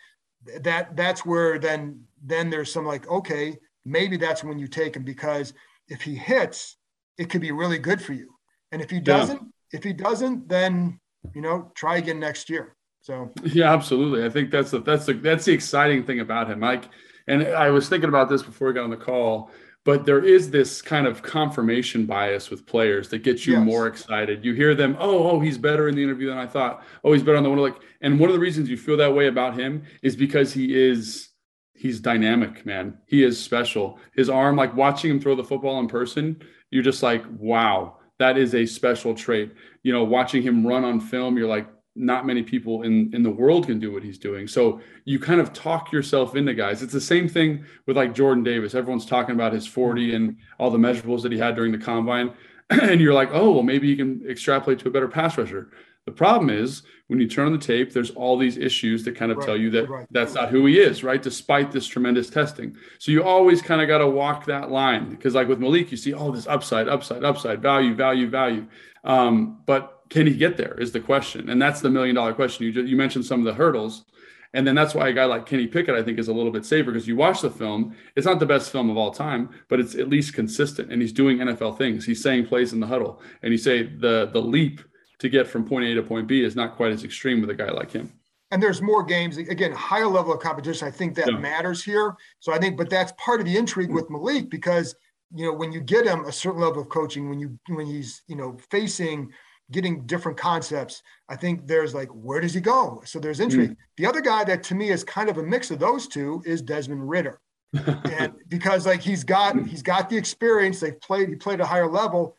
that that's where then then there's some like, okay, maybe that's when you take him because if he hits, it could be really good for you and if he doesn't, yeah. if he doesn't, then you know, try again next year. So yeah, absolutely. I think that's the that's the that's the exciting thing about him, Mike. And I was thinking about this before we got on the call. but there is this kind of confirmation bias with players that gets you yes. more excited. You hear them, oh, oh, he's better in the interview than I thought. Oh, he's better on the one. Like, and one of the reasons you feel that way about him is because he is he's dynamic, man. He is special. His arm, like watching him throw the football in person, you're just like, wow, that is a special trait. You know, watching him run on film, you're like, not many people in in the world can do what he's doing. So you kind of talk yourself into guys. It's the same thing with like Jordan Davis. Everyone's talking about his 40 and all the measurables that he had during the combine. And you're like, oh, well, maybe you can extrapolate to a better pass rusher. The problem is when you turn on the tape, there's all these issues that kind of right, tell you that right. that's not who he is, right? Despite this tremendous testing. So you always kind of got to walk that line because, like with Malik, you see all this upside, upside, upside, value, value, value. Um, but can he get there is the question and that's the million dollar question you, you mentioned some of the hurdles and then that's why a guy like kenny pickett i think is a little bit safer because you watch the film it's not the best film of all time but it's at least consistent and he's doing nfl things he's saying plays in the huddle and you say the the leap to get from point a to point b is not quite as extreme with a guy like him and there's more games again higher level of competition i think that yeah. matters here so i think but that's part of the intrigue with malik because you know when you get him a certain level of coaching when you when he's you know facing getting different concepts. I think there's like, where does he go? So there's intrigue. Mm. The other guy that to me is kind of a mix of those two is Desmond Ridder. and because like he's got he's got the experience, they've played, he played a higher level.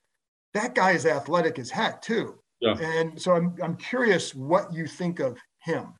That guy is athletic as heck too. Yeah. And so I'm I'm curious what you think of him.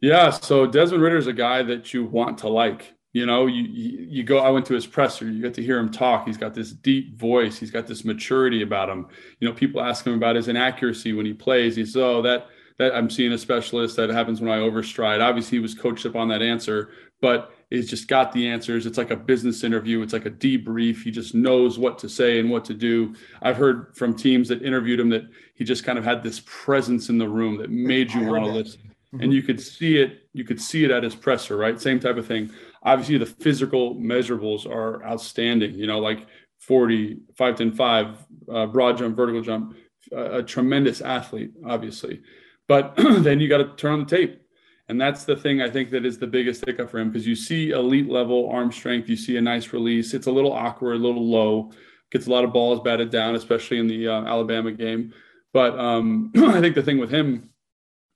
Yeah. So Desmond Ridder is a guy that you want to like. You know, you, you go. I went to his presser. You get to hear him talk. He's got this deep voice. He's got this maturity about him. You know, people ask him about his inaccuracy when he plays. He says, "Oh, that that I'm seeing a specialist. That happens when I overstride." Obviously, he was coached up on that answer, but he's just got the answers. It's like a business interview. It's like a debrief. He just knows what to say and what to do. I've heard from teams that interviewed him that he just kind of had this presence in the room that made you want to listen. Mm-hmm. And you could see it. You could see it at his presser, right? Same type of thing obviously the physical measurables are outstanding, you know, like 40, 5, 10, 5, uh, broad jump, vertical jump, a, a tremendous athlete, obviously. But then you got to turn on the tape. And that's the thing I think that is the biggest hiccup for him because you see elite level arm strength, you see a nice release. It's a little awkward, a little low, gets a lot of balls batted down, especially in the uh, Alabama game. But um, I think the thing with him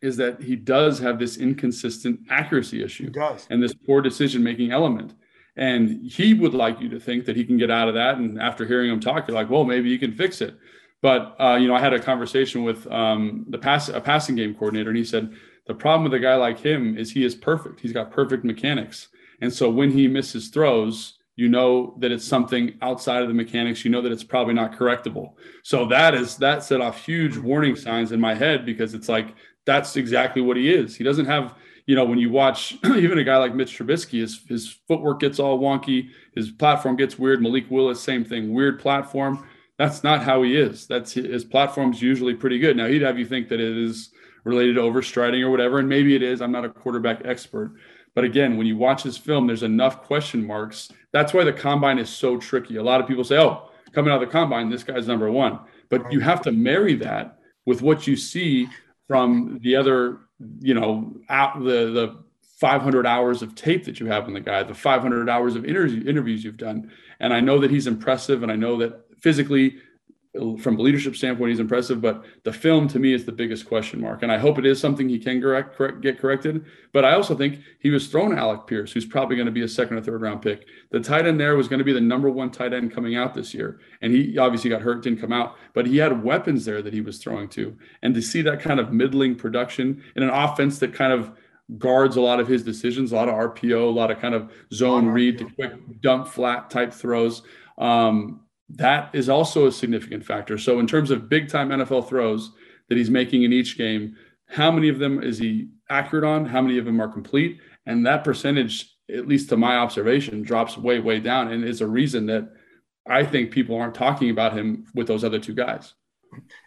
is that he does have this inconsistent accuracy issue and this poor decision making element. And he would like you to think that he can get out of that. And after hearing him talk, you're like, well, maybe you can fix it. But uh, you know, I had a conversation with um, the pass a passing game coordinator, and he said the problem with a guy like him is he is perfect. He's got perfect mechanics, and so when he misses throws, you know that it's something outside of the mechanics. You know that it's probably not correctable. So that is that set off huge warning signs in my head because it's like that's exactly what he is. He doesn't have, you know, when you watch even a guy like Mitch Trubisky, his his footwork gets all wonky, his platform gets weird. Malik Willis, same thing, weird platform. That's not how he is. That's his platform's usually pretty good. Now he'd have you think that it is related to overstriding or whatever, and maybe it is. I'm not a quarterback expert. But again, when you watch his film, there's enough question marks. That's why the combine is so tricky. A lot of people say, oh, coming out of the combine, this guy's number one. But you have to marry that with what you see from the other, you know, out the the 500 hours of tape that you have on the guy, the 500 hours of interview, interviews you've done. And I know that he's impressive, and I know that physically from a leadership standpoint, he's impressive, but the film to me is the biggest question mark. And I hope it is something he can correct, correct get corrected. But I also think he was thrown Alec Pierce, who's probably going to be a second or third round pick. The tight end there was going to be the number one tight end coming out this year. And he obviously got hurt, didn't come out, but he had weapons there that he was throwing to. And to see that kind of middling production in an offense that kind of guards a lot of his decisions, a lot of RPO, a lot of kind of zone read to quick dump flat type throws. Um, that is also a significant factor. So, in terms of big time NFL throws that he's making in each game, how many of them is he accurate on? How many of them are complete? And that percentage, at least to my observation, drops way, way down and is a reason that I think people aren't talking about him with those other two guys.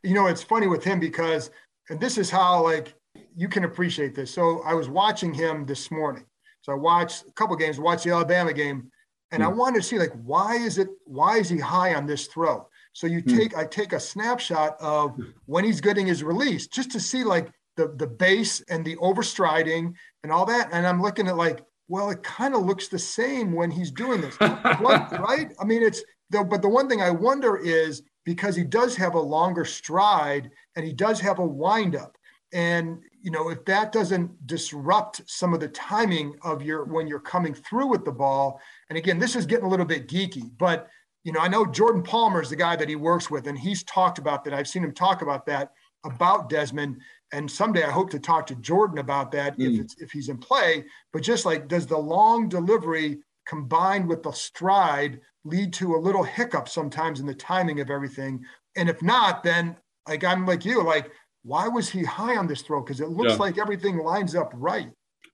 You know, it's funny with him because, and this is how like you can appreciate this. So I was watching him this morning. So I watched a couple games, watched the Alabama game, and mm. I hmm. wanted to see like why is it why is he high on this throw? So you mm. take I take a snapshot of when he's getting his release just to see like the the base and the overstriding and all that. And I'm looking at like well, it kind of looks the same when he's doing this, what, right? I mean, it's the, but the one thing I wonder is because he does have a longer stride and he does have a windup. And you know, if that doesn't disrupt some of the timing of your when you're coming through with the ball, and again, this is getting a little bit geeky, but you know, I know Jordan Palmer is the guy that he works with, and he's talked about that. I've seen him talk about that about Desmond. And someday I hope to talk to Jordan about that mm. if it's if he's in play. But just like does the long delivery combined with the stride lead to a little hiccup sometimes in the timing of everything? And if not, then like I'm like you, like why was he high on this throw? Because it looks yeah. like everything lines up right.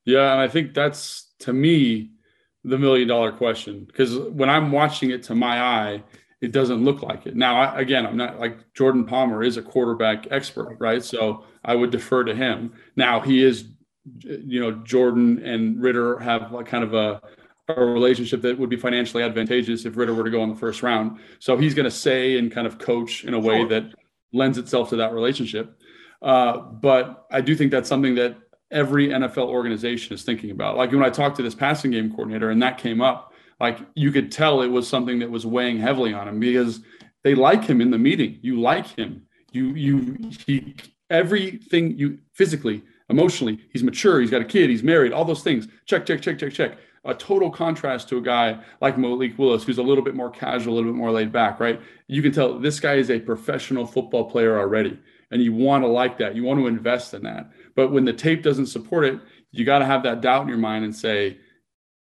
Yeah, and I think that's to me the million dollar question because when I'm watching it to my eye, it doesn't look like it. Now, I, again, I'm not like Jordan Palmer is a quarterback expert, right? So I would defer to him. Now he is, you know, Jordan and Ridder have like kind of a, a relationship that would be financially advantageous if Ridder were to go in the first round. So he's going to say and kind of coach in a way that lends itself to that relationship. Uh, but I do think that's something that every NFL organization is thinking about. Like when I talked to this passing game coordinator and that came up, like you could tell it was something that was weighing heavily on him because they like him in the meeting. You like him. You you he everything you physically, emotionally, he's mature, he's got a kid, he's married, all those things. Check, check, check, check, check. A total contrast to a guy like Malik Willis, who's a little bit more casual, a little bit more laid back, right? You can tell this guy is a professional football player already. And you want to like that. You want to invest in that. But when the tape doesn't support it, you got to have that doubt in your mind and say,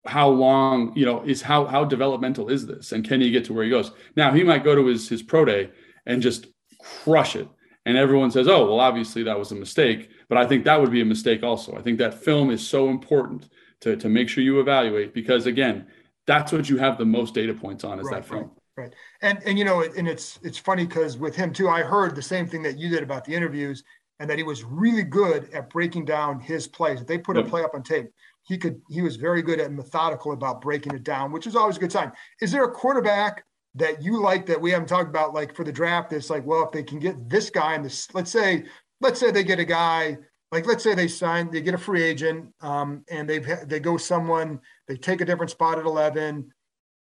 how long you know is how how developmental is this? And can he get to where he goes? Now he might go to his his pro day and just crush it. And everyone says oh well obviously that was a mistake. But i think that would be a mistake also. I think that film is so important to to make sure you evaluate because again that's what you have the most data points on is right, that film. right, right and and you know and it's it's funny because with him too i heard the same thing that you did about the interviews and that he was really good at breaking down his plays if they put yep. a play up on tape he could he was very good at methodical about breaking it down, which is always a good sign. Is there a quarterback that you like that we haven't talked about like for the draft? It's like, well, if they can get this guy in this, let's say, let's say they get a guy like let's say they sign, they get a free agent, um, and they they go someone, they take a different spot at eleven,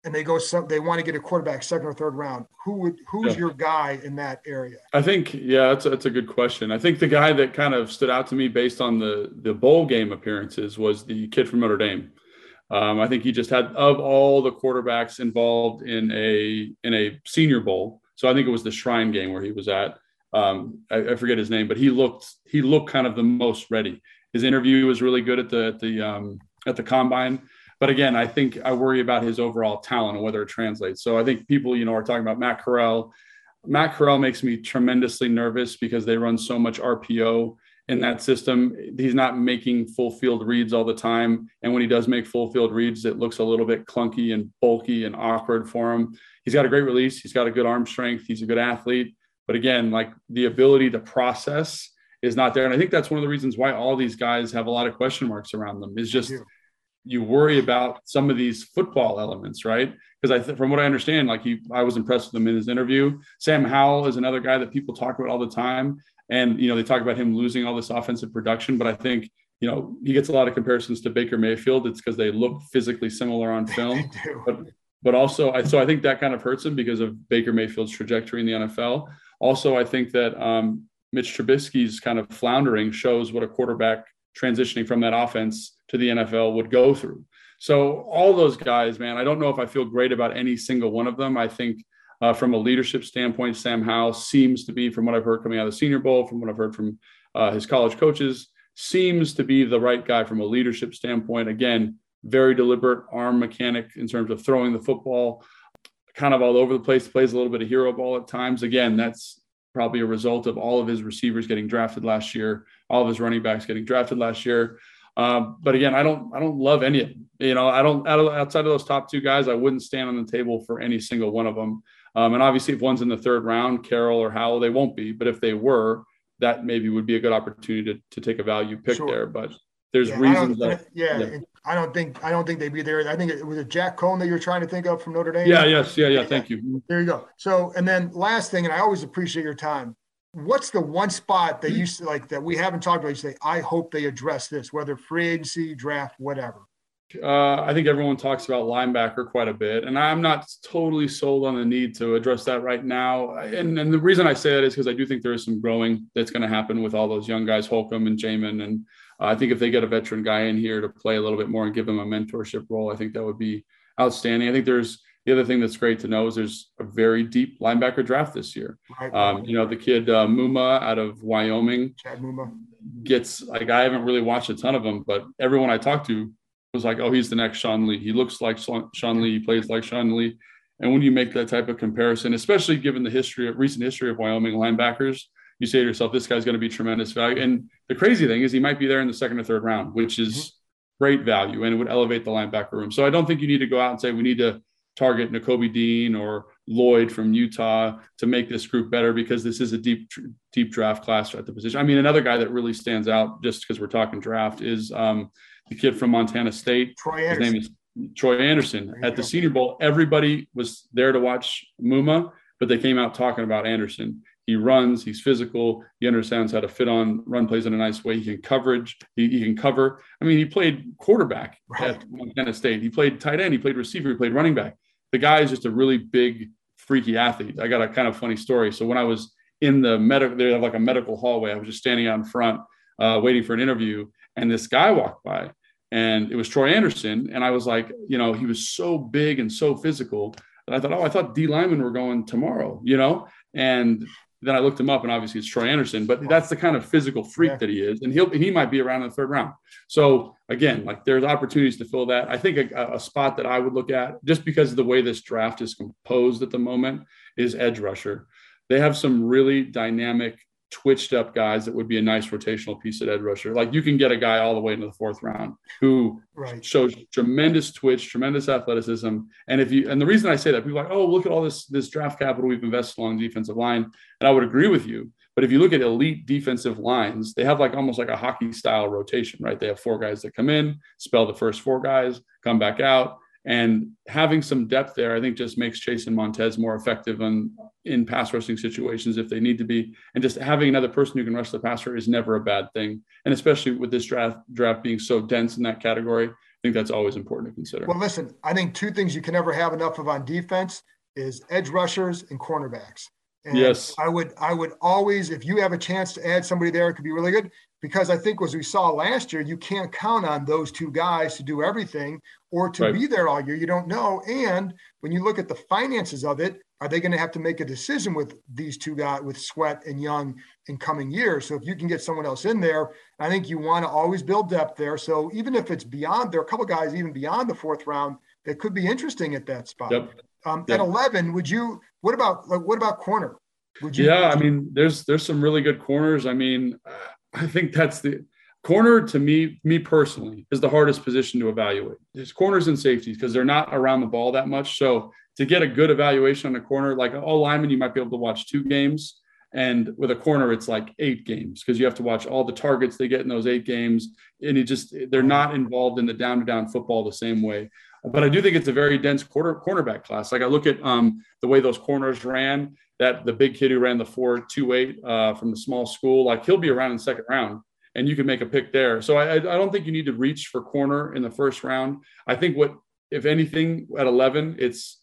and they go some they want to get a quarterback second or third round. Who would who's yeah. your guy in that area? I think yeah that's a, that's a good question. I think the guy that kind of stood out to me based on the the bowl game appearances was the kid from notre dame. Um, i think he just had of all the quarterbacks involved in a in a senior bowl so i think it was the shrine game where he was at. Um, I, I, forget his name but he looked he looked kind of the most ready. His interview was really good at the at the um, at the combine but again, I think I worry about his overall talent and whether it translates. So I think people, you know, are talking about Matt Corral. Matt Corral makes me tremendously nervous because they run so much RPO in that system. He's not making full field reads all the time. And when he does make full field reads, it looks a little bit clunky and bulky and awkward for him. He's got a great release. He's got a good arm strength. He's a good athlete. But again, like the ability to process is not there. And I think that's one of the reasons why all these guys have a lot of question marks around them is just you worry about some of these football elements, right? Because I, th- from what I understand, like he, I was impressed with him in his interview. Sam Howell is another guy that people talk about all the time, and you know they talk about him losing all this offensive production. But I think you know he gets a lot of comparisons to Baker Mayfield. It's because they look physically similar on film, but but also I, so I think that kind of hurts him because of Baker Mayfield's trajectory in the NFL. Also, I think that um, Mitch Trubisky's kind of floundering shows what a quarterback transitioning from that offense to the NFL would go through. So all those guys, man, I don't know if I feel great about any single one of them. I think uh, from a leadership standpoint, Sam Howell seems to be, from what I've heard coming out of the Senior Bowl, from what I've heard from uh, his college coaches, seems to be the right guy from a leadership standpoint. Again, very deliberate arm mechanic in terms of throwing the football, kind of all over the place. Plays a little bit of hero ball at times. Again, that's probably a result of all of his receivers getting drafted last year, all of his running backs getting drafted last year. Um, but again, I don't I don't love any of them. You know, I don't outside of those top two guys, I wouldn't stand on the table for any single one of them. Um, and obviously, if one's in the third round, Corral or Howell, they won't be. But if they were, that maybe would be a good opportunity to, to take a value pick sure. there. But there's yeah, reasons that yeah, yeah, I don't think I don't think they'd be there. I think it was a Jack Coan that you're trying to think of from Notre Dame. Yeah, yes, yeah, yeah. Thank you. There you go. So, and then last thing, and I always appreciate your time what's the one spot that you like that we haven't talked about? You say, I hope they address this, whether free agency, draft, whatever. Uh, I think everyone talks about linebacker quite a bit, and I'm not totally sold on the need to address that right now. And, and the reason I say that is because I do think there is some growing that's going to happen with all those young guys, Holcomb and Jamin. And I think if they get a veteran guy in here to play a little bit more and give him a mentorship role, I think that would be outstanding. I think there's the other thing that's great to know is there's a very deep linebacker draft this year. Um, you know, the kid uh, Muma out of Wyoming Chad Muma. gets like I haven't really watched a ton of them, but everyone I talked to was like, "Oh, he's the next Sean Lee. He looks like Sean Lee. He plays like Sean Lee." And when you make that type of comparison, especially given the history of recent history of Wyoming linebackers, you say to yourself, "This guy's going to be tremendous value." And the crazy thing is, he might be there in the second or third round, which is mm-hmm. great value, and it would elevate the linebacker room. So I don't think you need to go out and say we need to target Nakobe Dean or Lloyd from Utah to make this group better because this is a deep deep draft class at the position. I mean, another guy that really stands out just because we're talking draft is um, the kid from Montana State. Troy His name is Troy Anderson. At the Senior Bowl, everybody was there to watch Muma, but they came out talking about Anderson. He runs, he's physical, he understands how to fit on run plays in a nice way. He can coverage, he, he can cover. I mean, he played quarterback right. at Montana State. He played tight end, he played receiver, he played running back. The guy is just a really big, freaky athlete. I got a kind of funny story. So when I was in the medical, they have like a medical hallway. I was just standing out in front, uh, waiting for an interview, and this guy walked by and it was Troy Anderson. And I was like, you know, he was so big and so physical And I thought, oh, I thought D linemen were going tomorrow, you know? And then I looked him up and obviously it's Troy Anderson, but that's the kind of physical freak yeah. that he is. And he'll, he might be around in the third round. So again, like there's opportunities to fill that. I think a, a spot that I would look at just because of the way this draft is composed at the moment is edge rusher. They have some really dynamic twitched up guys that would be a nice rotational piece at edge rusher. Like you can get a guy all the way into the fourth round who right. shows tremendous twitch, tremendous athleticism. And if you and the reason I say that, people are like, oh, look at all this this draft capital we've invested along the defensive line. And I would agree with you. But if you look at elite defensive lines, they have like almost like a hockey style rotation, right? They have four guys that come in, spell the first four guys, come back out. And having some depth there, I think, just makes Chase and Montez more effective in, in pass rushing situations if they need to be. And just having another person who can rush the passer is never a bad thing. And especially with this draft draft being so dense in that category, I think that's always important to consider. Well, listen, I think two things you can never have enough of on defense is edge rushers and cornerbacks. And yes. I would I would always, if you have a chance to add somebody there, it could be really good because I think as we saw last year, you can't count on those two guys to do everything or to right. be there all year. You don't know. And when you look at the finances of it, are they going to have to make a decision with these two guys, with Sweat and Young, in coming years? So if you can get someone else in there, I think you want to always build depth there. So even if it's beyond, there are a couple guys even beyond the fourth round that could be interesting at that spot. Yep. Um, yep. At eleven, would you? What about like what about corner? Would you? Yeah, I mean, there's there's some really good corners. I mean. I think that's the corner to me, me personally, is the hardest position to evaluate. There's corners and safeties because they're not around the ball that much. So to get a good evaluation on a corner, like all linemen, you might be able to watch two games. And with a corner, it's like eight games because you have to watch all the targets they get in those eight games. And you just, they're not involved in the down to down football the same way. But I do think it's a very dense quarter cornerback class. Like I look at um, the way those corners ran that the big kid who ran the four two eight uh, from the small school, like he'll be around in second round, and you can make a pick there. So I, I don't think you need to reach for corner in the first round. I think what, if anything, at eleven, it's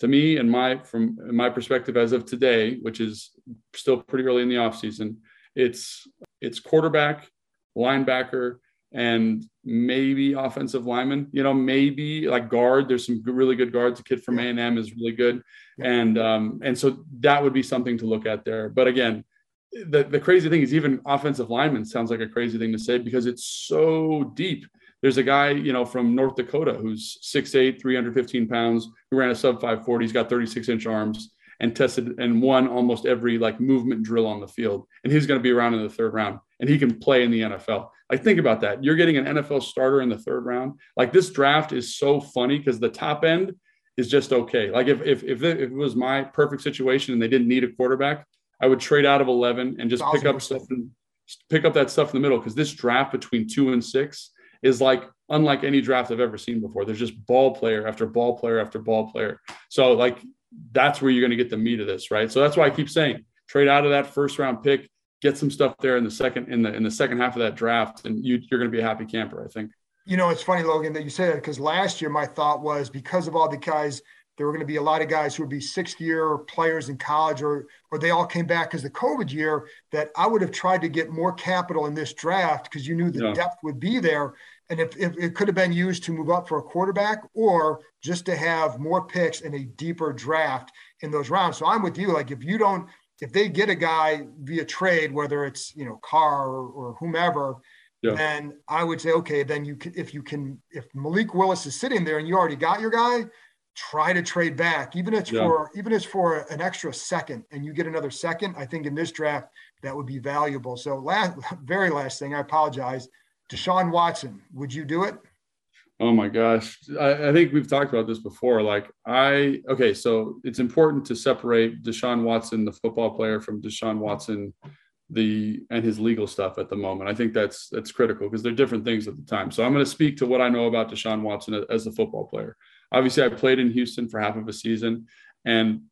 to me and my from my perspective as of today, which is still pretty early in the offseason, it's it's quarterback, linebacker, and maybe offensive lineman. You know, maybe like guard. There's some really good guards. A kid from A and M is really good, and um, and so that would be something to look at there. But again, the the crazy thing is even offensive lineman sounds like a crazy thing to say because it's so deep. There's a guy, you know, from North Dakota who's 6'8", 315 pounds, who ran a sub 540. He's got 36 inch arms and tested and won almost every like movement drill on the field. And he's going to be around in the third round and he can play in the NFL. Like, think about that. You're getting an NFL starter in the third round. Like, this draft is so funny because the top end is just okay. Like, if, if, if, it, if it was my perfect situation and they didn't need a quarterback, I would trade out of 11 and just pick up stuff and pick up that stuff in the middle because this draft between two and six is like unlike any draft I've ever seen before. There's just ball player after ball player after ball player. So, like, that's where you're going to get the meat of this, right? So, that's why I keep saying trade out of that first round pick get some stuff there in the second in the in the second half of that draft, and you, you're going to be a happy camper. I think. You know, it's funny, Logan, that you say that because last year my thought was because of all the guys, there were going to be a lot of guys who would be sixth year players in college or or they all came back because the COVID year that I would have tried to get more capital in this draft because you knew the yeah. depth would be there. And if, if it could have been used to move up for a quarterback or just to have more picks in a deeper draft in those rounds. So I'm with you. Like if you don't, if they get a guy via trade, whether it's, you know, Carr or, or whomever, yeah. then I would say, okay, then you can, if you can, if Malik Willis is sitting there and you already got your guy, try to trade back, even if it's yeah. for even if it's for an extra second, and you get another second. I think in this draft that would be valuable. So last, very last thing, I apologize. Deshaun Watson, would you do it? Oh my gosh. I, I, think we've talked about this before. Like, I, okay, so it's important to separate Deshaun Watson, the football player, from Deshaun Watson, the, and his legal stuff at the moment. I think that's, that's critical because they're different things at the time. So I'm going to speak to what I know about Deshaun Watson as a football player. Obviously, I played in Houston for half of a season, and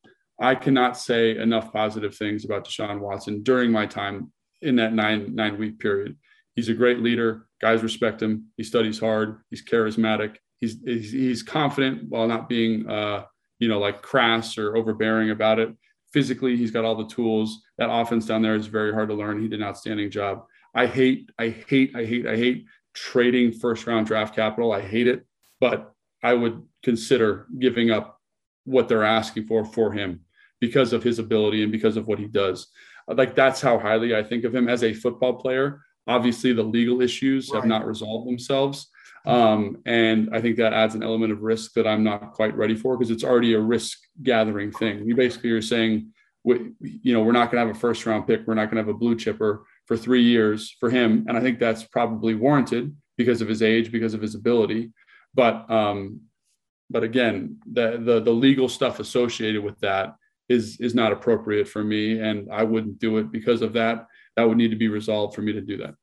I cannot say enough positive things about Deshaun Watson during my time in that nine, nine week period. He's a great leader Guys respect him. He studies hard. He's charismatic. He's he's, he's confident while not being uh, you know like crass or overbearing about it. Physically, he's got all the tools. That offense down there is very hard to learn. He did an outstanding job. I hate, I hate, I hate, I hate trading first round draft capital. I hate it, but I would consider giving up what they're asking for for him because of his ability and because of what he does. Like that's how highly I think of him as a football player. Obviously, the legal issues right. have not resolved themselves. Um, and I think that adds an element of risk that I'm not quite ready for because it's already a risk gathering thing. You basically are saying, we, you know, we're not going to have a first round pick. We're not going to have a blue chipper for three years for him. And I think that's probably warranted because of his age, because of his ability. But, um, but again, the, the, the legal stuff associated with that is, is not appropriate for me. And I wouldn't do it because of that that would need to be resolved for me to do that.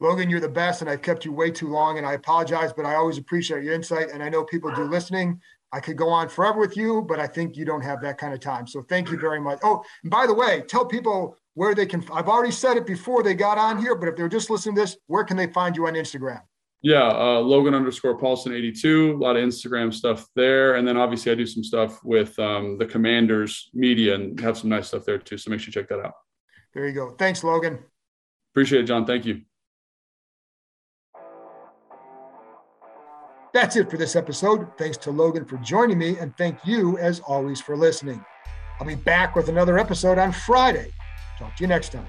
Logan, you're the best, and I've kept you way too long, and I apologize, but I always appreciate your insight. And I know people do listening. I could go on forever with you, but I think you don't have that kind of time. So thank you very much. Oh, and by the way, tell people where they can. I've already said it before they got on here, but if they're just listening to this, where can they find you on Instagram? Yeah, uh, Logan underscore Paulsen 82. A lot of Instagram stuff there. And then obviously I do some stuff with um, the Commanders media and have some nice stuff there too. So make sure you check that out. There you go. Thanks, Logan. Appreciate it, John. Thank you. That's it for this episode. Thanks to Logan for joining me, and thank you, as always, for listening. I'll be back with another episode on Friday. Talk to you next time.